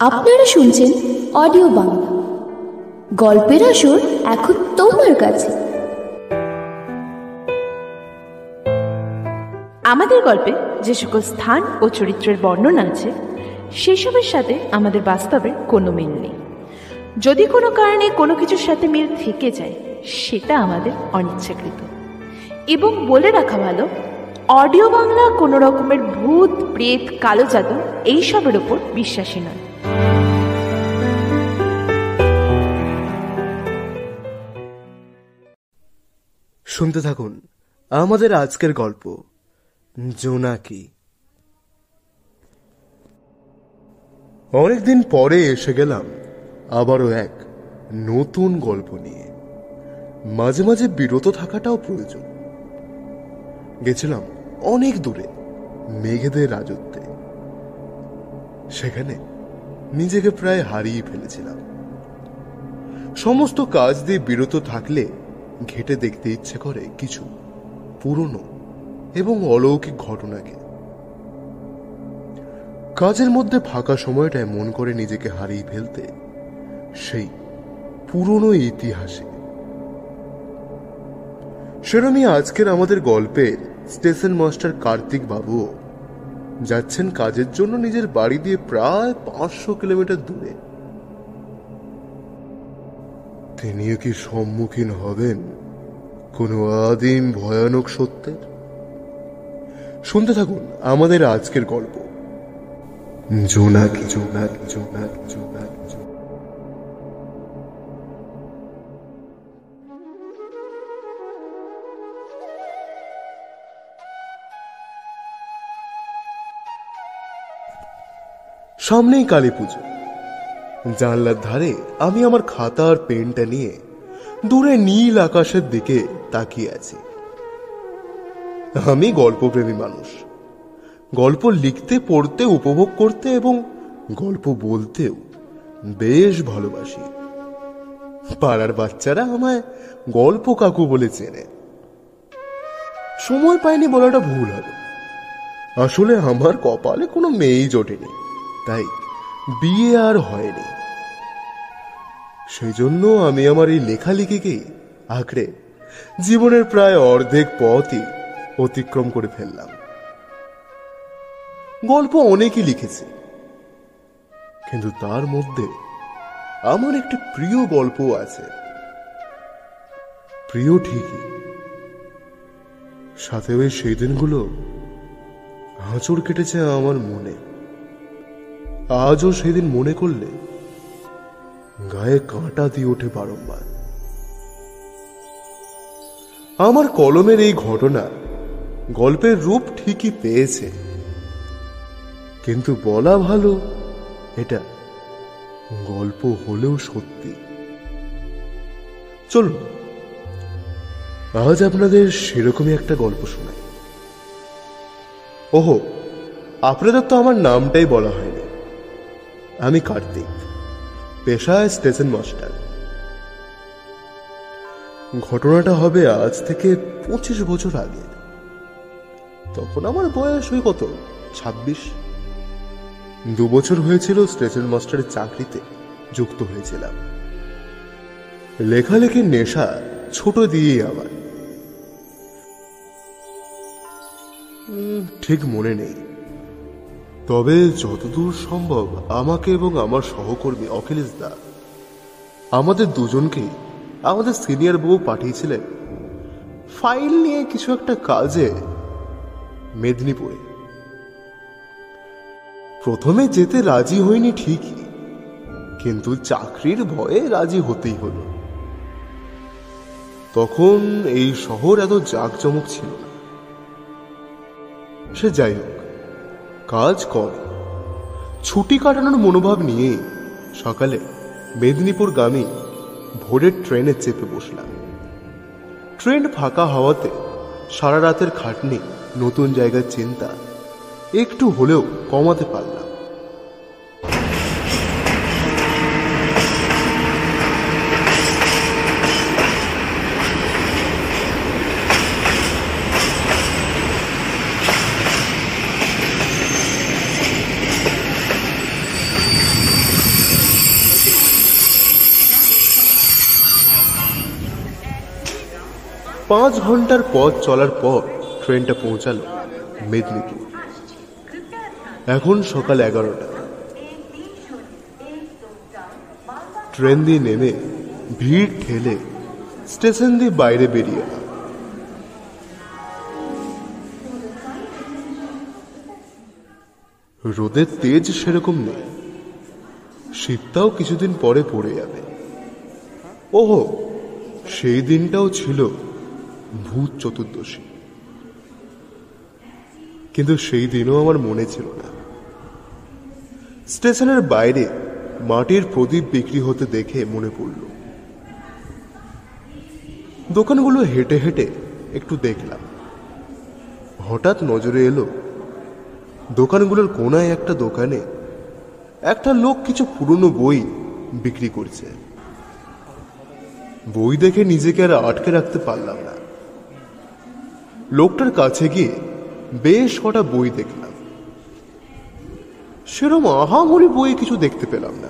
আপনারা শুনছেন অডিও বাংলা। গল্পের আসর এখন তোমার কাছে। আমাদের গল্পে যে সকল স্থান ও চরিত্রের বর্ণনা আছে, সেসবের সাথে আমাদের বাস্তবের কোনো মিল নেই। যদি কোনো কারণে কোনো কিছুর সাথে মিল থেকে যায়, সেটা আমাদের অনিচ্ছাকৃত। এবং বলে রাখা ভালো, অডিও বাংলা কোনো রকমের ভূত, প্রেত, কালো জাদু এইসবের ওপর বিশ্বাসী নয়। শুনতে থাকুন আমাদের আজকের গল্প, জোনাকি। অনেকদিন পরে এসে গেলাম আবারও এক নতুন গল্প নিয়ে। মাঝে মাঝে বিরত থাকাটাও প্রয়োজন। গেছিলাম অনেক দূরে মেঘেদের রাজত্বে। সেখানে নিজেকে প্রায় হারিয়ে ফেলেছিলাম। সমস্ত কাজ দিয়ে বিরত থাকলে ঘেটে দেখতে ইচ্ছে করে কিছু পুরনো এবং অলৌকিক ঘটনাকে। কাজের মধ্যে ফাঁকা সময়টায় মন করে নিজেকে হারিয়ে ফেলতে সেই পুরনো ইতিহাসে। সেরমই আজকের আমাদের গল্পের স্টেশন মাস্টার কার্তিক বাবুও যাচ্ছেন কাজের জন্য নিজের বাড়ি দিয়ে প্রায় পাঁচশো কিলোমিটার দূরে। তিনিও কি সম্মুখীন হবেন? কোনো আদিম ভয়ানক সত্যের? শুনতে থাকুন আমাদের আজকের গল্প। জোনাকি জোনাকি জোনাকি জোনাকি। সামনেই কালী পুজো। জানলার ধারে আমি আমার খাতা আর পেনটা নিয়ে দূরে নীল আকাশের দিকে তাকিয়ে আছি। আমি গল্পপ্রেমী মানুষ। গল্প লিখতে, পড়তে, উপভোগ করতে এবং গল্প বলতেও বেশ ভালোবাসি। পাড়ার বাচ্চারা আমায় গল্প কাকু বলে চেনে। সময় পাইনি বলাটা ভুল হবে। আসলে আমার কপালে কোনো মেয়েই জোটেনি। তাই বিয়ে আর হয়নি। সেই জন্য আমি আমার এই লেখালেখিকেই আঁকড়ে জীবনের প্রায় অর্ধেক পথই অতিক্রম করে ফেললাম। গল্প অনেকই লিখেছি, কিন্তু তার মধ্যে আমার একটি প্রিয় গল্প আছে। প্রিয় ঠিকই, সাথে ওই সেই দিনগুলো হাঁচড় কেটেছে আমার মনে। আজও সেদিন মনে করলে গায়ে কাঁটা দিয়ে ওঠে বারংবার। আমার কলমের এই ঘটনা গল্পের রূপ ঠিকই পেয়েছে। কিন্তু বলা ভালো, এটা গল্প হলেও সত্যি। চলুন, আজ আপনাদের সেরকমই একটা গল্প শোনাই। ওহো, আপনাদের তো আমার নামটাই বলা হয়নি। আমি কার্তিক। পেশায় স্টেশন মাস্টার। ঘটনাটা হবে আজ থেকে পঁচিশ বছর আগে। তখন আমার বয়স ওই কত? ছাব্বিশ? দু বছর হয়েছিল স্টেশন মাস্টারের চাকরিতে যুক্ত হয়েছিলাম। লেখালেখির নেশা ছোট দিয়েই আমার। ঠিক মনে নেই। তবে যতদূর সম্ভব আমাকে এবং আমার সহকর্মী অখিলেশ দা, আমাদের দুজনকে আমাদের সিনিয়র বউ পাঠিয়েছিলেন। ফাইল নিয়ে কিছু একটা কাজে মেদিনীপুরে। প্রথমে যেতে রাজি হইনি ঠিকই, কিন্তু চাকরির ভয়ে রাজি হতেই হলো। তখন এই শহর এত জাঁকজমক ছিল না। সে যাই হোক কাজ কর। ছুটি কাটানোর মনোভাব নিয়ে সকালে মেদিনীপুর গ্রামে ভোরের ট্রেনে চেপে বসলাম। ট্রেন ফাঁকা হওয়াতে সারা রাতের খাটনি নতুন জায়গার চিন্তা। একটু হলেও কমাতে পারলাম। পাঁচ ঘণ্টার পথ চলার পর ট্রেনটা পৌঁছালো মেদিনীপুর। এখন সকাল এগারোটা। ট্রেন দিয়ে নেমে ভিড় ঠেলে স্টেশন দিয়ে বাইরে বেরিয়ে রোদের তেজ সেরকম নেই। শীতটাও কিছুদিন পরে পড়ে যাবে। ওহো, সেই দিনটাও ছিল ভূত চতুর্দশী। কিন্তু সেই দিনও আমার মনে ছিল না। স্টেশনের বাইরে মাটির প্রদীপ বিক্রি হতে দেখে মনে পড়ল। দোকানগুলো হেঁটে হেঁটে একটু দেখলাম। হঠাৎ নজরে এলো, দোকানগুলোর কোনায় একটা দোকানে একটা লোক কিছু পুরনো বই বিক্রি করছে। বই দেখে নিজেকে আর আটকে রাখতে পারলাম না। লোকটার কাছে গিয়ে বেশ কটা বই দেখলাম। সেরম আহামরি বই কিছু দেখতে পেলাম না।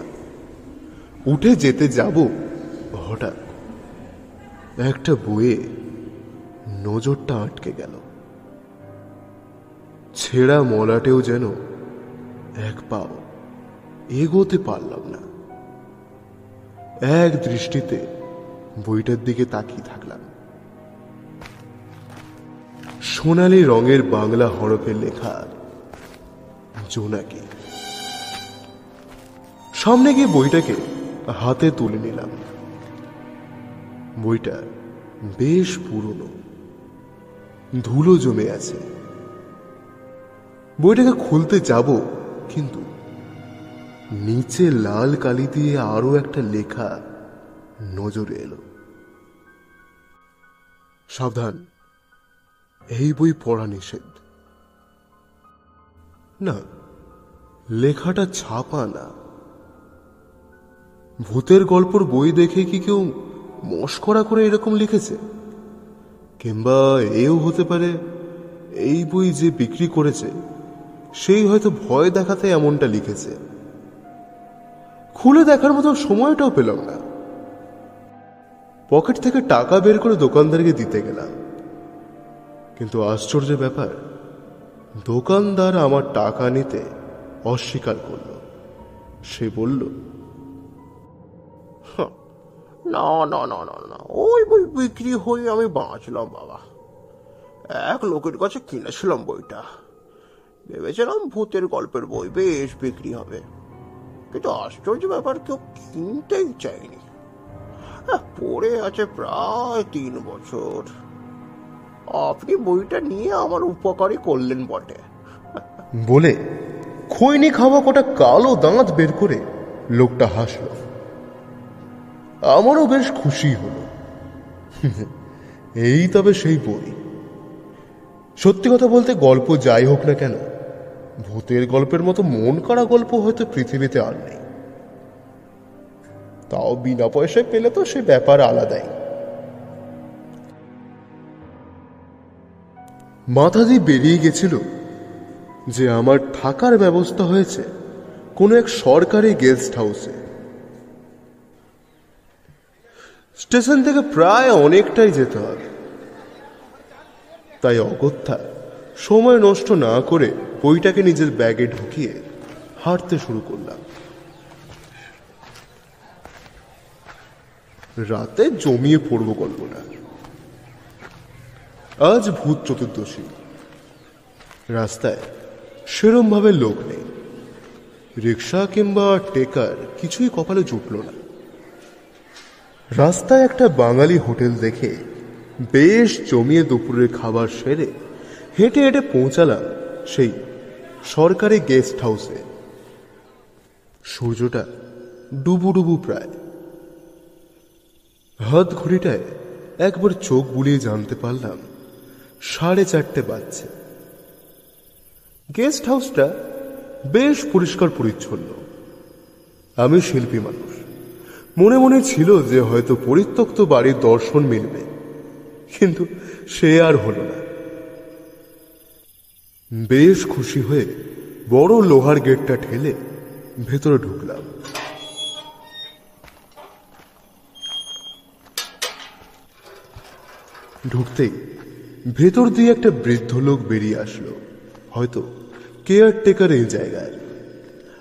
উঠে যেতে যাব হঠাৎ। একটা বইয়ে নজরটা আটকে গেল। ছেঁড়া মলাটেও যেন এক পাও এগোতে পারলাম না। এক দৃষ্টিতে বইটার দিকে তাকিয়ে থাকলাম। সোনালি রঙের বাংলা হরফে লেখা জোনাকি। সামনে গিয়ে বইটাকে হাতে তুলে নিলাম। বইটা বেশ পুরনো। ধুলো জমে আছে। বইটাকে খুলতে যাব, কিন্তু নিচে লাল কালি দিয়ে আরও একটা লেখা নজরে এলো। সাবধান। এই বই পড়া নিষেধ। না, লেখাটা ছাপা না। ভূতের গল্পর বই দেখে কি কেউ মস্করা করে এরকম লিখেছে? কিংবা এও হতে পারে, এই বই যে বিক্রি করেছে, সেই হয়তো ভয় দেখাতে এমনটা লিখেছে। খুলে দেখার মতো সময়টাও পেলাম না। পকেট থেকে টাকা বের করে দোকানদারকে দিতে গেলাম। কিন্তু আশ্চর্য ব্যাপার দোকানদার আমার টাকা নিতে অস্বীকার করল। সে বলল না না না না না ওই বই বিক্রি হয়ে আমি বাঁচলাম বাবা। এক লোকের কাছে কিনেছিলাম বইটা। ভেবেছিলাম ভূতের গল্পের বই বেশ বিক্রি হবে। কিন্তু আশ্চর্য ব্যাপার কেউ কিনতেই চায়নি। আহ, পড়ে আছে প্রায় তিন বছর। আপনি বইটা নিয়ে আমার উপকারই করলেন বটে। বলে খৈনি খাওয়া কটা কালো দাঁত বের করে লোকটা হাসল। আমারও বেশ খুশি হলো। এই তবে সেই বই। সত্যি কথা বলতে গল্প যাই হোক না কেন, ভূতের গল্পের মতো মন করা গল্প হয়তো পৃথিবীতে আর নেই। তাও বিনা পয়সায় পেলে তো সে ব্যাপার আলাদাই। মাথা দিয়ে বেরিয়ে গেছিল যে আমার থাকার ব্যবস্থা হয়েছে কোনো এক সরকারি গেস্ট হাউসে স্টেশন থেকে প্রায় অনেকটাই যেতে হবে। তাই অগত্যা সময় নষ্ট না করে বইটাকে নিজের ব্যাগে ঢুকিয়ে হাঁটতে শুরু করলাম। রাতে জমিয়ে পড়ব গল্পটা। আজ ভূত চতুর্দশী। রাস্তায় সেরম ভাবে লোক নেই। রিক্সা কিংবা টেকার কিছুই কপালে জুটল না। রাস্তায় একটা বাঙালি হোটেল দেখে বেশ জমিয়ে দুপুরের খাবার সেরে হেঁটে হেঁটে পৌঁছালাম সেই সরকারি গেস্ট হাউসে। সূর্যটা ডুবু ডুবু প্রায়। হাত ঘড়িটায় একবার চোখ বুলিয়ে জানতে পারলাম সাড়ে চারটে বাজছে। গেস্ট হাউসটা বেশ পরিষ্কার পরিচ্ছন্ন। আমি শিল্পী মানুষ। মনে মনে ছিল যে হয়তো পরিত্যক্ত বাড়ির দর্শন মিলবে। কিন্তু সে আর হল না। বেশ খুশি হয়ে বড় লোহার গেটটা ঠেলে ভেতরে ঢুকলাম। ঢুকতেই ভেতর দিয়ে একটা বৃদ্ধ লোক বেরিয়ে আসলো। হয়তো কেয়ারটেকার এই জায়গায়।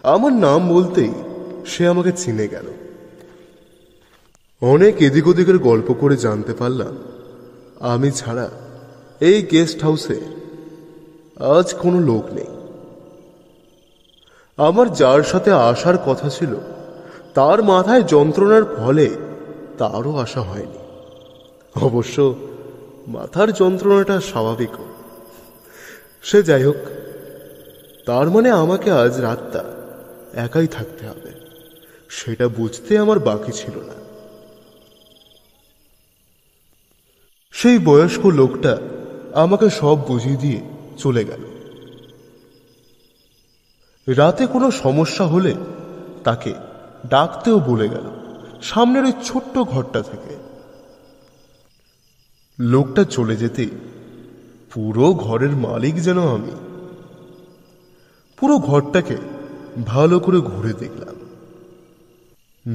আমার নাম বলতেই সে আমাকে চিনে গেল। অনেক এদিক ওদিকের গল্প করে জানতে পারলাম, আমি ছাড়া এই গেস্ট হাউসে আজ কোনো লোক নেই। আমার যার সাথে আসার কথা ছিল, তার মাথায় যন্ত্রণার ফলে তারও আশা হয়নি। অবশ্য মাথার যন্ত্রণাটা স্বাভাবিক সে যাই হোক তার মানে আমাকে আজ রাতটা একাই থাকতে হবে। সেটা বুঝতে আমার বাকি ছিল না। সেই বয়স্ক লোকটা আমাকে সব বুঝিয়ে দিয়ে চলে গেল। রাতে কোনো সমস্যা হলে তাকে ডাকতেও বলে গেল। সামনের ওই ছোট্ট ঘরটা থেকে। লোকটা চলে যেতে পুরো ঘরের মালিক যেন আমি। পুরো ঘরটাকে ভালো করে ঘুরে দেখলাম।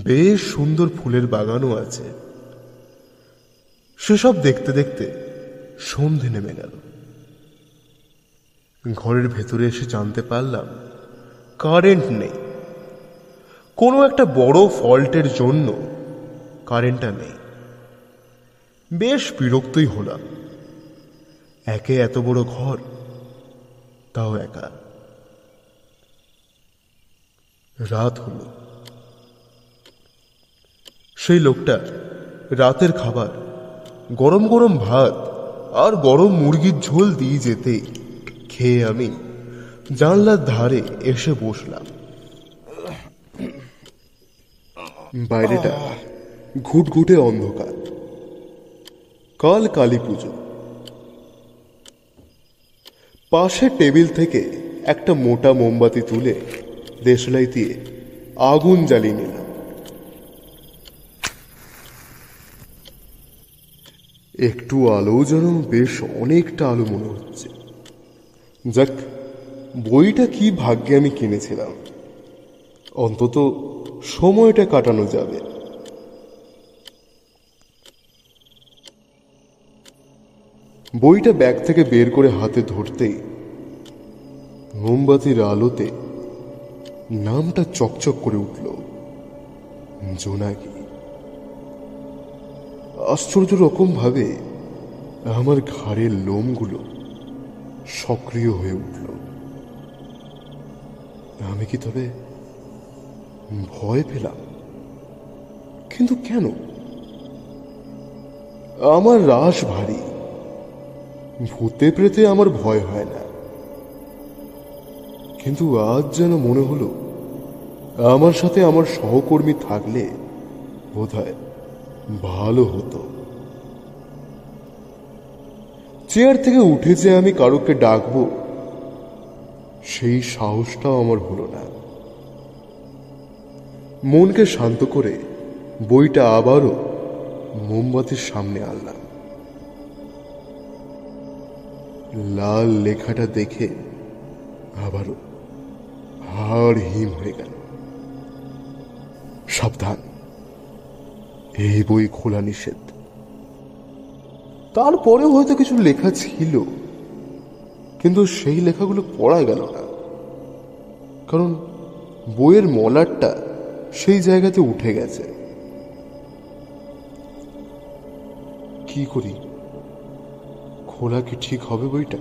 বেশ সুন্দর ফুলের বাগানও আছে। সেসব দেখতে দেখতে সন্ধে নেমে গেল। ঘরের ভেতরে এসে জানতে পারলাম, কারেন্ট নেই। কোনো একটা বড় ফল্টের জন্য কারেন্টটা নেই। বেশ বিরক্তই হলাম। একে এত বড় ঘর, তাও একা। রাত হল। সেই লোকটা রাতের খাবার, গরম গরম ভাত আর গরম মুরগির ঝোল দিয়ে যেতে খেয়ে আমি জানলার ধারে এসে বসলাম। বাইরেটা ঘুটঘুটে অন্ধকার। কাল কালী পুজো। পাশের টেবিল থেকে একটা মোটা মোমবাতি তুলে দেশলাই দিয়ে আগুন জ্বালিয়ে নিলাম। একটু আলো যেন বেশ অনেকটা আলো মনে হচ্ছে। যাক, বইটা কি ভাগ্যে আমি কিনেছিলাম? অন্তত সময়টা কাটানো যাবে। বইটা ব্যাগ থেকে বের করে হাতে ধরতেই মোমবাতির আলোতে নামটা চকচক করে উঠল। জোনাকি। আশ্চর্য রকম ভাবে আমার ঘাড়ের লোমগুলো সক্রিয় হয়ে উঠল। আমি কি তবে ভয় পেলাম? কিন্তু কেন? আমার রাস ভারী। ভূতে প্রেতে আমার ভয় হয় না। কিন্তু আজ যেন মনে হলো, আমার সাথে আমার সহকর্মী থাকলে বোধহয় ভালো হতো। চেয়ার থেকে উঠে যে আমি কারোকে ডাকবো, সেই সাহসটাও আমার হলো না। মনকে শান্ত করে বইটা আবারও মোমবাতির সামনে আনলাম। লাল লেখাটা দেখে আবারও হাড় হিম হয়ে গেল। সাবধান, এই বই খোলা নিষেধ। তারপরেও হয়তো কিছু লেখা ছিল, কিন্তু সেই লেখাগুলো পড়া গেল না। কারণ বইয়ের মলারটা সেই জায়গাতে উঠে গেছে। কি করি? খোলা কি ঠিক হবে বইটা?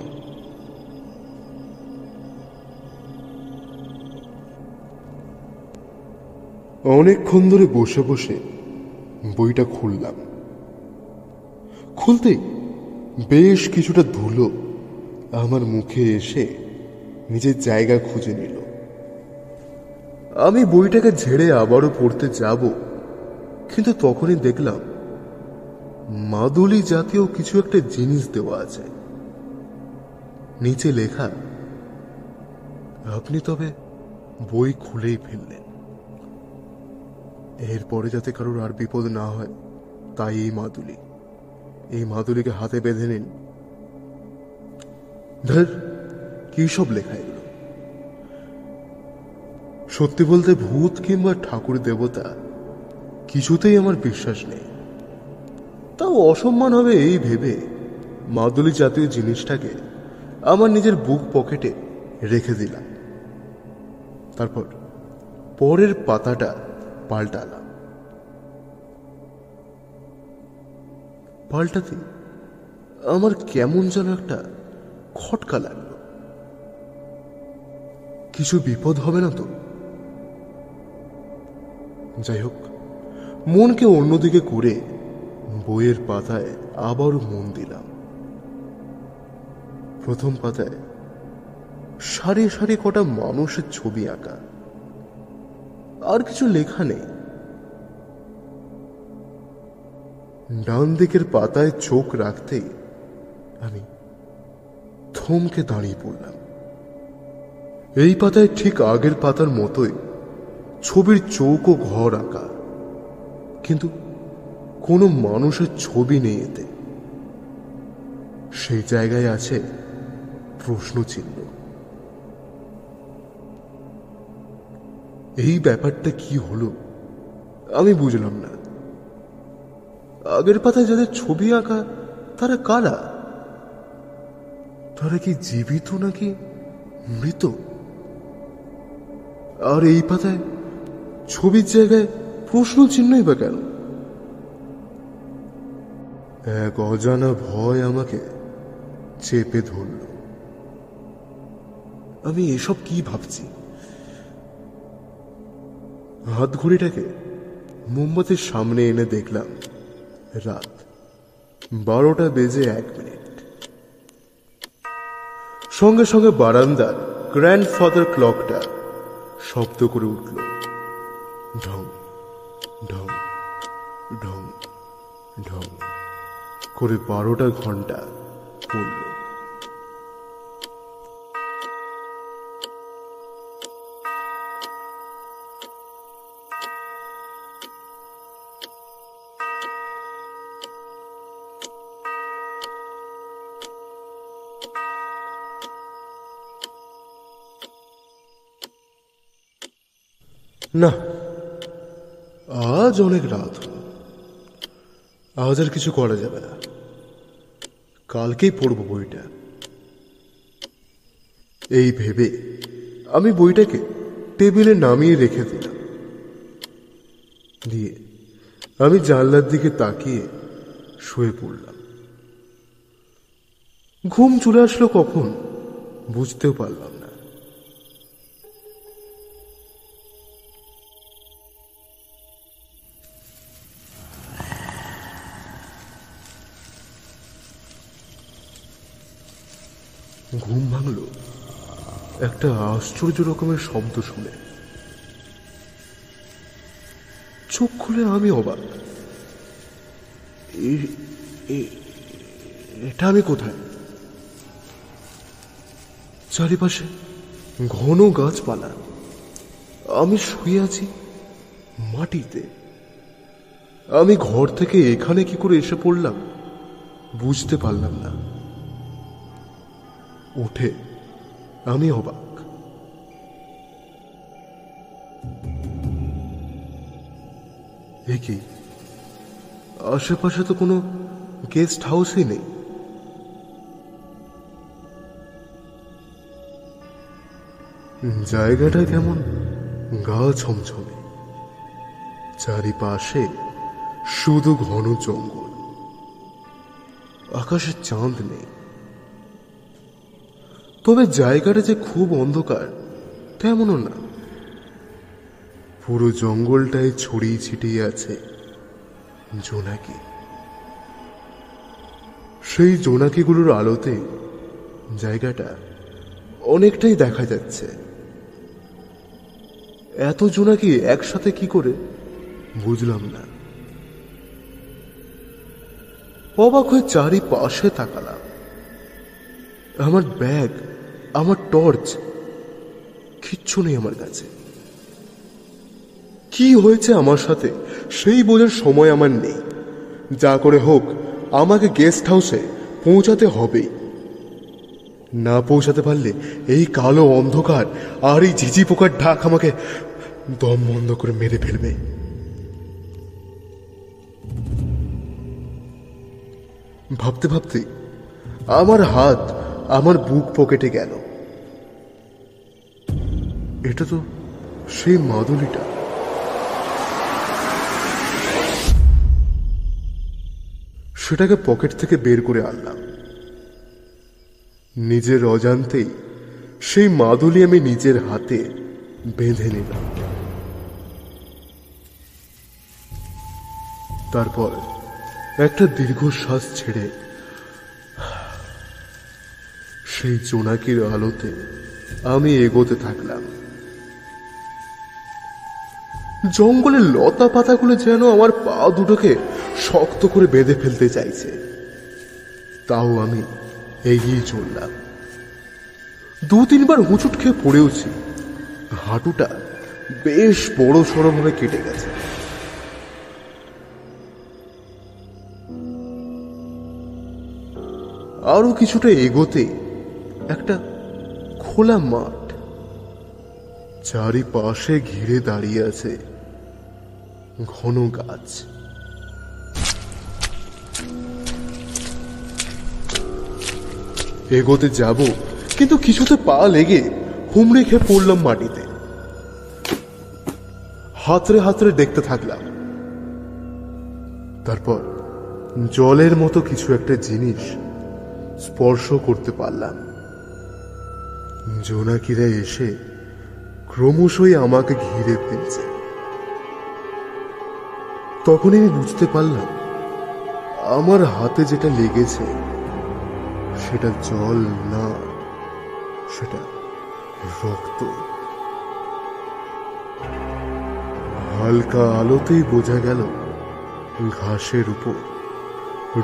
অনেকক্ষণ ধরে বসে বসে বইটা খুললাম। খুলতেই বেশ কিছুটা ধুলো আমার মুখে এসে নিজের জায়গা খুঁজে নিল। আমি বইটাকে ঝেড়ে আবারও পড়তে যাব, কিন্তু তখনই দেখলাম মাদুলি জাতীয় কিছু একটা জিনিস দেওয়া আছে। নিচে লেখা, আপনি তবে বই খুলেই ফেললেন। এরপরে যাতে কারোর আর বিপদ না হয়, তাই এই মাদুলি। এই মাদুলিকে হাতে বেঁধে নিন। ধর, কি সব লেখা এগুলো? সত্যি বলতে ভূত কিংবা ঠাকুর দেবতা কিছুতেই আমার বিশ্বাস নেই। তাও অসম্মান হবে এই ভেবে মাদুলি জাতীয় জিনিসটাকে আমার নিজের বুক পকেটে রেখে দিলাম। তারপর পরের পাতাটা পাল্টালাম। পাল্টাতে আমার কেমন যেন একটা খটকা লাগল। কিছু বিপদ হবে না তো? যাই হোক, মনকে অন্যদিকে করে বইয়ের পাতায় আবারও মন দিলাম। প্রথম পাতায়, সারি সারি কটা মানুষের ছবি আঁকা। আর কিছু লেখা নেই। ডান দিকের পাতায় চোখ রাখতেই আমি থমকে দাঁড়িয়ে পড়লাম। এই পাতায় ঠিক আগের পাতার মতোই ছবির চৌক ও ঘর আঁকা। কিন্তু কোনো মানুষের ছবি নেই এতে। সেই জায়গায় আছে প্রশ্ন চিহ্ন এই ব্যাপারটা কি হলো? আমি বুঝলাম না। আগের পাতায় যাদের ছবি আঁকা, তারা কারা? তারা কি জীবিত নাকি মৃত? আর এই পাতায় ছবির জায়গায় প্রশ্ন চিহ্নই বা কেন? এক অজানা ভয় আমাকে চেপে ধরল। আমি এসব কি ভাবছি? হাত ঘড়িটাকে মোমবাতির সামনে এনে দেখলাম, রাত বারোটা বেজে এক মিনিট। সঙ্গে সঙ্গে বারান্দার গ্র্যান্ডফাদার ক্লকটা শব্দ করে উঠল। ঢং ঢং ঢং ঢং। করে বারোটা ঘণ্টা পড়ল। না আজ অনেক রাত আজ আর কিছু করা যাবে না। কালকেই পড়ব বইটা। এই ভেবে আমি বইটাকে টেবিলে নামিয়ে রেখে দিলাম। দিয়ে আমি জানলার দিকে তাকিয়ে শুয়ে পড়লাম। ঘুম চলে আসলো কখন বুঝতেও পারলাম ঘুম ভাঙল। একটা আশ্চর্য রকমের শব্দ শুনে। চোখ খুলে আমি অবাক। এটা আমি কোথায়? চারিপাশে ঘন গাছপালা। আমি শুয়ে আছি মাটিতে। আমি ঘর থেকে এখানে কি করে এসে পড়লাম বুঝতে পারলাম না। উঠে আমি অবাক। আশেপাশে তো কোনো গেস্ট হাউসই নেই। জায়গাটা কেমন? গা ছমছমে। চারিপাশে শুধু ঘন জঙ্গল। আকাশে চাঁদ নেই। তবে জায়গাটা যে খুব অন্ধকার, তেমনও না। পুরো জঙ্গলটায় ছড়িয়ে ছিটিয়ে আছে জোনাকি। সেই জোনাকিগুলোর আলোতে জায়গাটা অনেকটাই দেখা যাচ্ছে। এত জোনাকি একসাথে কি করে, বুঝলাম না। অবাক হয়ে চারিপাশে তাকালাম। আমার ব্যাগ আমার টর্চ কিচ্ছু নেই আমার কাছে। কি হয়েছে আমার সাথে? সেই বোঝার সময় আমার নেই। যা করে হোক, আমাকে গেস্ট হাউসে পৌঁছাতে হবেই। না পৌঁছাতে পারলে এই কালো অন্ধকার আর এই ঝিঝি পোকার ঢাক আমাকে দম বন্ধ করে মেরে ফেলবে। ভাবতে ভাবতে আমার হাত আমার বুক পকেটে গেল। এটা তো সেই মাদুলিটা। সেটাকে পকেট থেকে বের করে আনলাম। নিজের অজান্তেই সেই মাদুলি আমি নিজের হাতে বেঁধে নিলাম। তারপর একটা দীর্ঘশ্বাস ছেড়ে সেই জোনাকির আলোতে আমি এগোতে থাকলাম। জঙ্গলের লতা পাতাগুলো যেন আমার পা দুটোকে শক্ত করে বেঁধে ফেলতে চাইছে। তাও আমি এগিয়ে চললাম। দু তিনবার হুঁচুট খেয়ে পড়েওছি। হাঁটুটা বেশ বড় সড়ভাবে কেটে গেছে। আরও কিছুটা এগোতে একটা খোলা মাঠ। চারিপাশে ঘিরে দাঁড়িয়ে আছে ঘন গাছ। এগোতে যাব, কিন্তু কিছুতে পা লেগে হুমড়ে খেয়ে পড়লাম মাটিতে। হাতরে হাতরে দেখতে থাকলাম। তারপর জলের মতো কিছু একটা জিনিস স্পর্শ করতে পারলাম। জোনাকিরা এসে ক্রমশই আমাকে ঘিরে ফেলছে। তখন আমি বুঝতে পারলাম, আমার হাতে যেটা লেগেছে, সেটা জল না, সেটা রক্ত। হালকা আলোতেই বোঝা গেল, ঘাসের উপর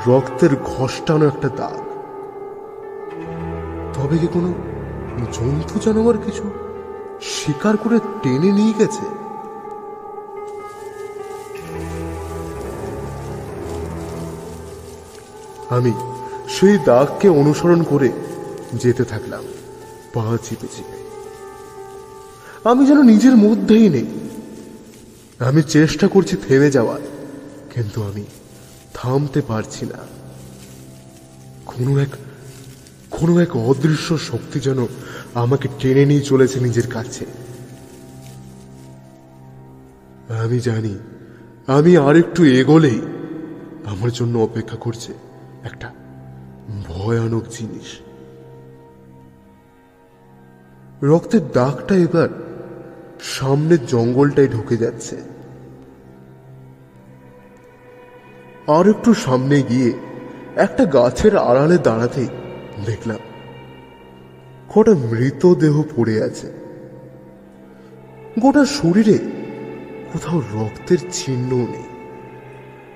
রক্তের ঘষ্টানো একটা দাগ। তবে কি কোনো জন্তু জানোয়ার কিছু শিকার করে টেনে নিয়ে গেছে। আমি সেই দাগকে অনুসরণ করে যেতে থাকলাম, পা চিপে চিপে। আমি যেন নিজের মধ্যেই নেই। আমি চেষ্টা করছি থেমে যাওয়ার, কিন্তু আমি থামতে পারছি না। কোনো এক কোনো এক অদৃশ্য শক্তি যেন আমাকে টেনে নিয়ে চলেছে নিজের কাছে। আমি জানি, আমি আরেকটু এগোলেই আমার জন্য অপেক্ষা করছে একটা ভয়ানক জিনিস। রক্তের দাগটা এবার সামনের জঙ্গলটায় ঢুকে যাচ্ছে। আর একটু সামনে গিয়ে একটা গাছের আড়ালে দাঁড়াতেই দেখলাম কটা মৃতদেহ পড়ে আছে। গোটা শরীরে কোথাও রক্তের চিহ্ন নেই।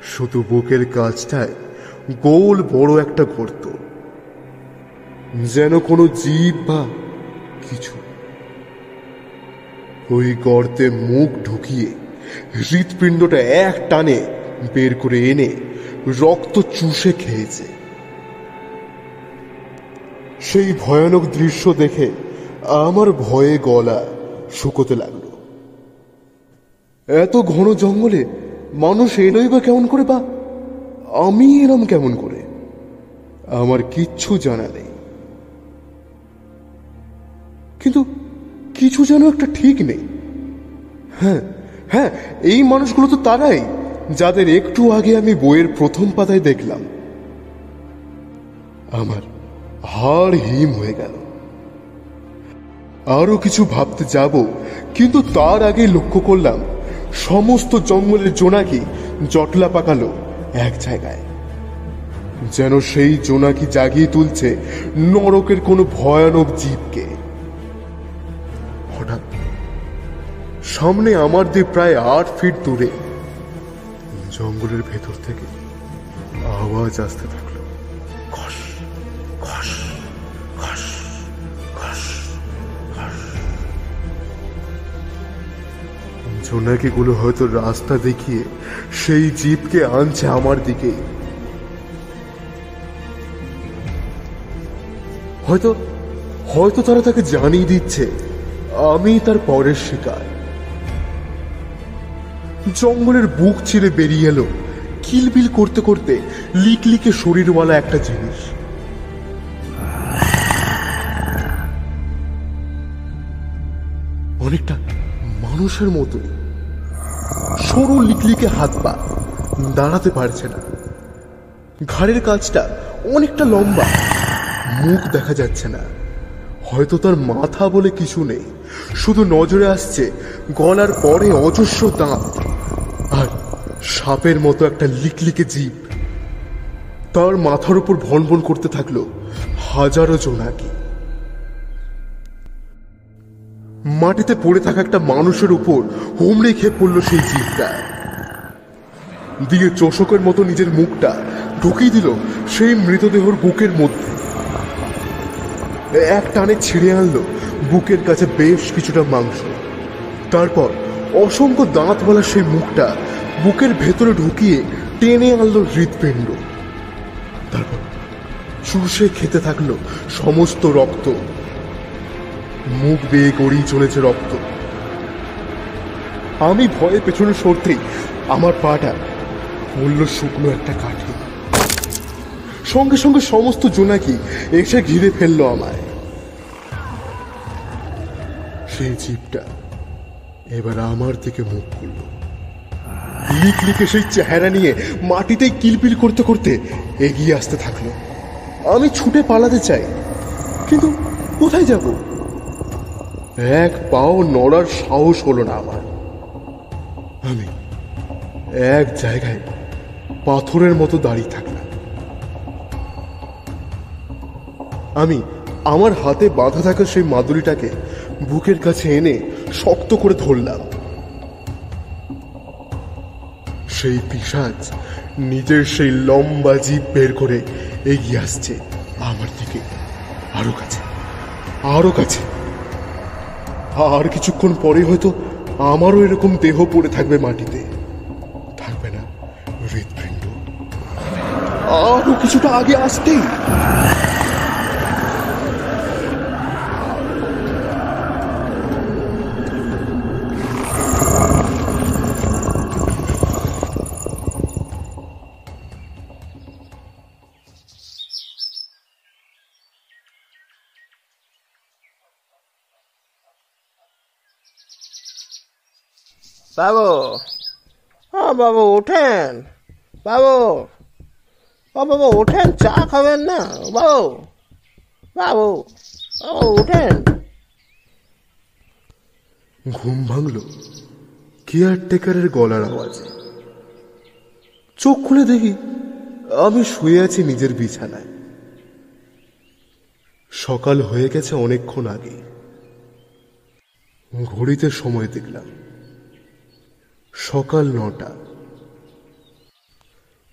শুধু বুকের কাছটায় গোল বড় একটা গর্ত। যেন কোনো জীব বা কিছু। ওই গর্তে মুখ ঢুকিয়ে হৃৎপিণ্ডটা এক টানে বের করে এনে রক্ত চুষে খেয়েছে। সেই ভয়ানক দৃশ্য দেখে আমার ভয়ে গলা শুকোতে লাগল। এত ঘন জঙ্গলে মানুষ এলোই বা কেমন করে বা? আমি এলাম কেমন করে? আমার কিচ্ছু জানা নেই। কিন্তু কিছু যেন একটা ঠিক নেই। হ্যাঁ হ্যাঁ এই মানুষগুলো তো তারাই, যাদের একটু আগে আমি বইয়ের প্রথম পাতায় দেখলাম। আমার হাড় হিম হয়ে গেল। আরও কিছু ভাবতে যাব, কিন্তু তার আগে লক্ষ্য করলাম, সমস্ত জঙ্গলের জোনাকি জটলা পাকালো এক জায়গায়। যেন সেই জোনাকি জাগিয়ে তুলছে নরকের কোনো ভয়ানক জীবকে। হঠাৎ সামনে আমার দিয়ে প্রায় আট ফিট দূরে জঙ্গলের ভেতর থেকে আওয়াজ আসতে থাকল জোনাকিগুলো হয়তো রাস্তা দেখিয়ে সেই জীবকে আনছে আমার দিকে। হয়তো হয়তো তারা তাকে জানিয়ে দিচ্ছে, আমি তার পরের শিকার। জঙ্গলের বুক ছিঁড়ে বেরিয়ে এলো, কিলবিল করতে করতে লিকলিকে শরীরওয়ালা একটা জিনিস। অনেকটা মানুষের মতোই সরু লিকলিকে হাত পা। দাঁড়াতে পারছে না। ঘাড়ের কাজটা অনেকটা লম্বা। মুখ দেখা যাচ্ছে না। হয়তো তার মাথা বলে কিছু নেই। শুধু নজরে আসছে গলার পরে অজস্র দাঁত আর সাপের মতো একটা লিকলিকে জীব। তার মাথার উপর ভনভন করতে থাকল হাজারো জোনাকি। মাটিতে পড়ে থাকা একটা মানুষের উপর হুমড়ে খেয়ে পড়ল সেই জীবটা। দিয়ে চোষকের মতো নিজের মুখটা ঢুকিয়ে দিল সেই মৃতদেহর বুকের মধ্যে। এক টানে ছিঁড়ে আনলো বুকের কাছে বেশ কিছুটা মাংস। তারপর অসংখ্য দাঁতওয়ালা সেই মুখটা বুকের ভেতরে ঢুকিয়ে টেনে আনলো হৃৎপিণ্ড। তারপর চুষে খেতে থাকল সমস্ত রক্ত। মুখ বেয়ে গড়িয়ে চলেছে রক্ত। আমি ভয়ে পেছনে সরতেই আমার পাটা পড়ল শুকনো একটা কাঠে। সঙ্গে সঙ্গে সমস্ত জোনাকি এসে ঘিরে ফেলল আমায়। সেই জীবটা এবার আমার দিকে মুখ করল লিক লিকে সেই চেহারা নিয়ে মাটিতে কিলপিল করতে করতে এগিয়ে আসতে থাকল। আমি ছুটে পালাতে চাই, কিন্তু কোথায় যাব? এক পাও নড়ার সাহস হলো না আমার। আমি এক জায়গায় পাথরের মতো দাঁড়িয়ে থাকলাম। আমি আমার হাতে বাঁধা থাকা সেই মাদুরিটাকে বুকের কাছে এনে শক্ত করে ধরলাম। সেই পিসাজ নিজের সেই লম্বা জিভ বের করে এগিয়ে আসছে আমার দিকে। আরও কাছে আরও কাছে। আর কিছুক্ষণ পরে হয়তো আমারও এরকম দেহ পড়ে থাকবে মাটিতে। থাকবে না, হৃৎপিণ্ড। আরও কিছুটা আগে আসতেই। বাবু। ও বাবু ওঠেন বাবু। ও বাবু ওঠেন চা খাবেন না? বাবু। বাবু ও ওঠেন ঘুম ভাঙল। কেয়ারটেকারের গলার আওয়াজে। চোখ খুলে দেখি আমি শুয়ে আছি নিজের বিছানায়। সকাল হয়ে গেছে অনেকক্ষণ আগে ঘড়িতে সময় দেখলাম। সকাল নটা।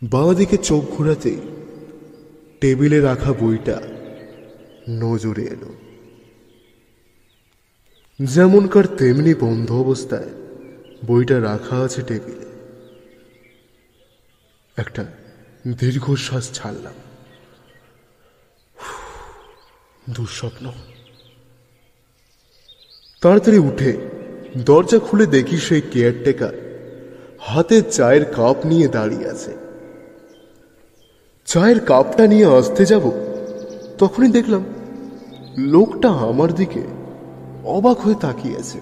বাবা দিকে চোখ ঘোরাতে টেবিলে রাখা বইটা নজরে এলো। যেমনকার তেমনি বন্ধ অবস্থায় বইটা রাখা আছে টেবিলে। একটা দীর্ঘশ্বাস ছাড়লাম। দুঃস্বপ্ন। তাড়াতাড়ি উঠে দরজা খুলে দেখি সেই কেয়ারটেকার হাতে চায়ের কাপ নিয়ে দাঁড়িয়ে আছে। চায়ের কাপটা নিয়ে আসতে যাব তখনই দেখলাম লোকটা আমার দিকে অবাক হয়ে তাকিয়ে আছে।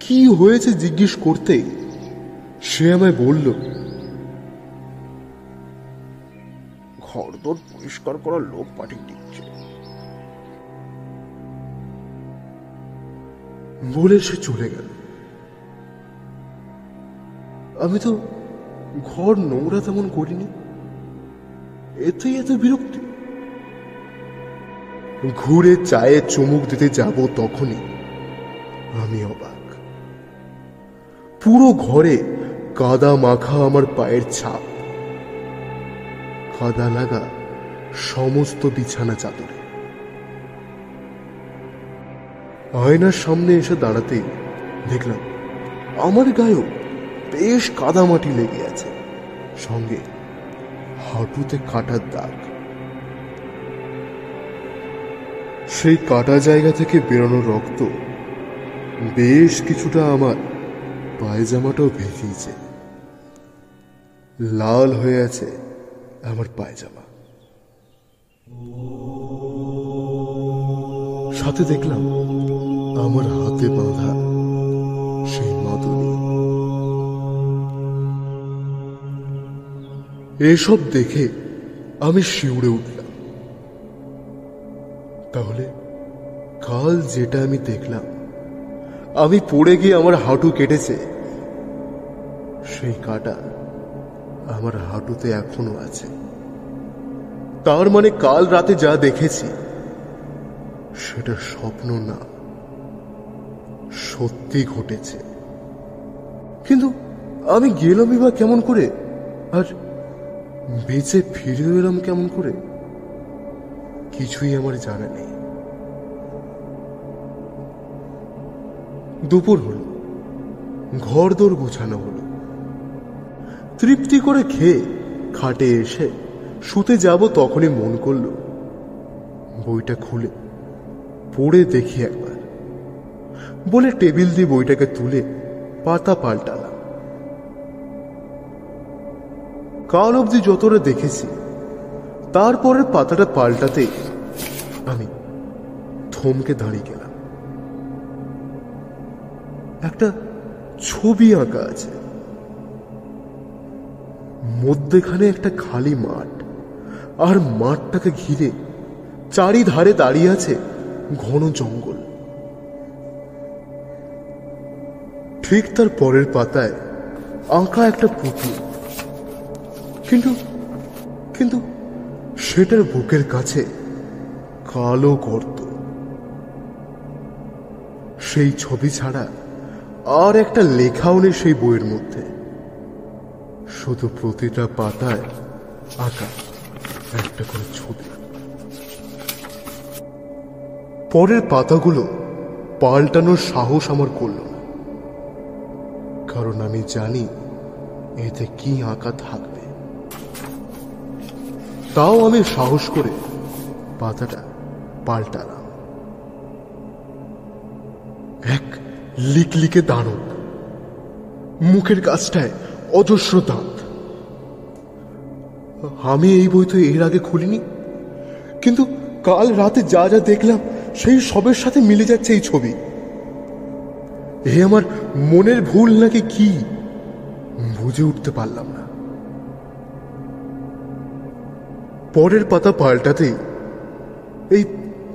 কি হয়েছে জিজ্ঞেস করতেই সে আমায় বলল ঘর দোর পরিষ্কার করার লোক পাঠিয়ে দিচ্ছে। বলে সে চলে গেল। আমি তো ঘর নোংরা তেমন করিনি। এতেই এত বিরক্তি। ঘুরে চায়ে চুমুক দিতে যাব তখনই আমি অবাক। পুরো ঘরে কাদা মাখা আমার পায়ের ছাপ। কাদা লাগা সমস্ত বিছানা চাদরে। আয়নার সামনে এসে দাঁড়াতেই দেখলাম, আমার গায়েও বেশ কাদামাটি লেগে আছে। সঙ্গে হাঁটুতে কাটার দাগ। সেই কাটা জায়গা থেকে বেরোনো রক্ত বেশ কিছুটা আমার পায়জামাটাও ভেজিয়েছে লাল হয়ে আছে আমার পায়জামা। সাথে দেখলাম আমার হাতে বাঁধা এসব দেখে আমি শিউরে উঠলাম। তাহলে কাল যেটা আমি দেখলাম, আমি পড়ে গিয়ে আমার হাঁটু কেটেছে। সেই কাটা আমার হাঁটুতে এখনও আছে। তার মানে কাল রাতে যা দেখেছি, সেটা স্বপ্ন না, সত্যি ঘটেছে। কিন্তু আমি গেলামই বা কেমন করে? আর বেঁচে ফিরে এলাম কেমন করে? কিছুই আমার জানা নেই। দুপুর হলো। ঘর দোর গোছানো হলো। তৃপ্তি করে খেয়ে খাটে এসে শুতে যাব তখনই মন করল। বইটা খুলে পড়ে দেখি একবার। বলে টেবিল দিয়ে বইটাকে তুলে পাতা পাল্টালাম কাল অবধি যতটা দেখেছি তারপরে পাতাটা পাল্টাতে আমি থমকে দাঁড়িয়ে গেলাম। একটা ছবি আঁকা আছে। মধ্যেখানে একটা খালি মাঠ, আর মাঠটাকে ঘিরে চারিধারে দাঁড়িয়ে আছে ঘন জঙ্গল। ঠিক তার পরের পাতায় আঁকা একটা পুতুল কিন্তু কিন্তু সেটার বুকের কাছে কালো গর্ত। সেই ছবি ছাড়া আর একটা লেখাও নেই সেই বইয়ের মধ্যে। শুধু প্রতিটা পাতায় আঁকা একটা করে ছবি। পরের পাতাগুলো পাল্টানোর সাহস আমার করল না। কারণ আমি জানি এতে কি আঁকা থাকবে। তাও আমি সাহস করে পাতাটা পাল্টালাম। এক লিকলিকে দানব। মুখের কাছটায় অজস্র দাঁত। আমি এই বই তো এর আগে খুলিনি, কিন্তু কাল রাতে যা যা দেখলাম, সেই সবের সাথে মিলে যাচ্ছে এই ছবি। এ আমার মনের ভুল নাকি কি? বুঝে উঠতে পারলাম না। পরের পাতা পাল্টাতেই, এই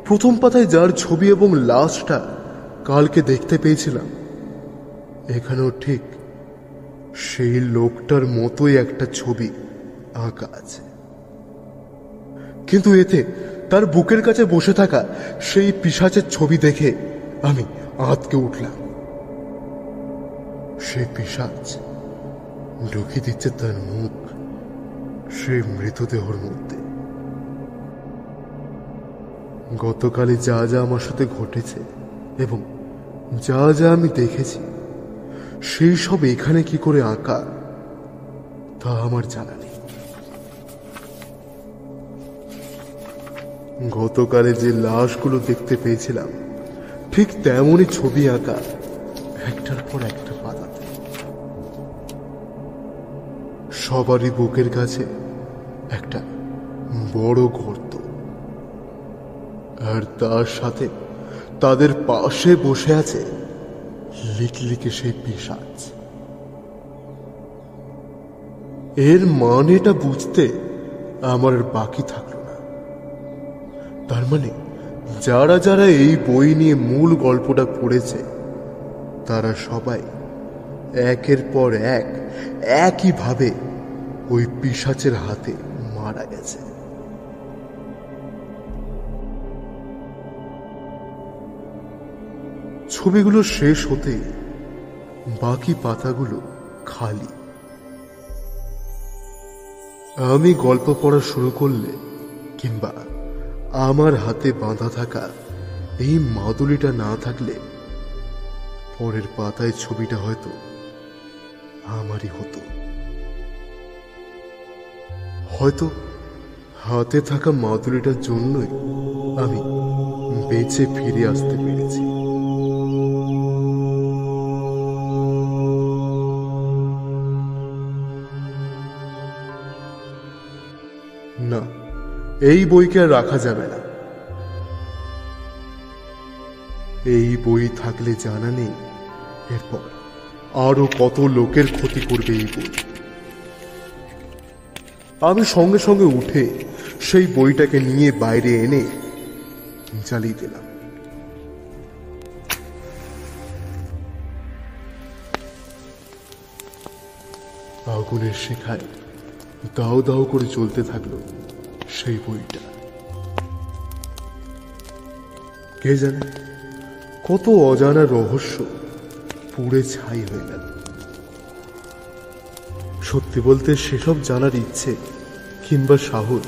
প্রথম পাতায় যার ছবি এবং লাশটা কালকে দেখতে পেয়েছিলাম, এখানেও ঠিক সেই লোকটার মতোই একটা ছবি আঁকা আছে। কিন্তু এতে তার বুকের কাছে বসে থাকা সেই পিসাচের ছবি দেখে আমি আঁতকে উঠলাম। সেই পিসাচ ঢুকিয়ে দিচ্ছে তার মুখ, সেই মৃতদেহর মধ্যে। গতকালে যা যা আমার সাথে ঘটেছে এবং যা যা আমি দেখেছি, সেই সব এখানে কি করে আঁকা তা আমার জানা নেই। গতকালে যে লাশগুলো দেখতে পেয়েছিলাম, ঠিক তেমনই ছবি আঁকা একটার পর একটা পাতাতে। সবারই বুকের কাছে একটা বড় আর তার সাথে তাদের পাশে বসে আছে লিকলিকে সেই পিসাচ এর মানেটা বুঝতে আমার বাকি থাকল না। তার মানে যারা যারা এই বই নিয়ে মূল গল্পটা পড়েছে, তারা সবাই একের পর এক একইভাবে ওই পিসাচের হাতে মারা গেছে। ছবিগুলো শেষ হতে বাকি পাতাগুলো খালি। আমি গল্প পড়া শুরু করলে কিংবা আমার হাতে বাঁধা থাকা এই মাদুলিটা না থাকলে পরের পাতায় ছবিটা হয়তো আমারই হতো। হয়তো হাতে থাকা মাদুলিটার জন্যই আমি বেঁচে ফিরে আসতে পেরেছি। এই বইকে আর রাখা যাবে না। এই বই থাকলে জানা নেই, এরপর আরও কত লোকের ক্ষতি করবে এই বই। আমি সঙ্গে সঙ্গে উঠে সেই বইটাকে নিয়ে বাইরে এনে জ্বালিয়ে দিলাম। আগুনের শেখায় দাও দাও করে চলতে থাকল। সেই বইটা। কে জানে? কত অজানা রহস্য পুড়ে ছাই হয়ে গেল। সত্যি বলতে সেসব জানার ইচ্ছে কিংবা সাহস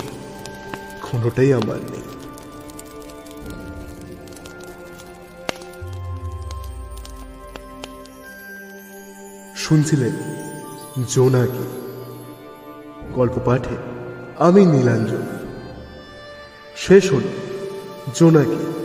কোনোটাই আমার নেই। শুনছিলেন জোনাকি, গল্প পাঠে আমি নীলাঞ্জন। শেষ হল। জোনাকি।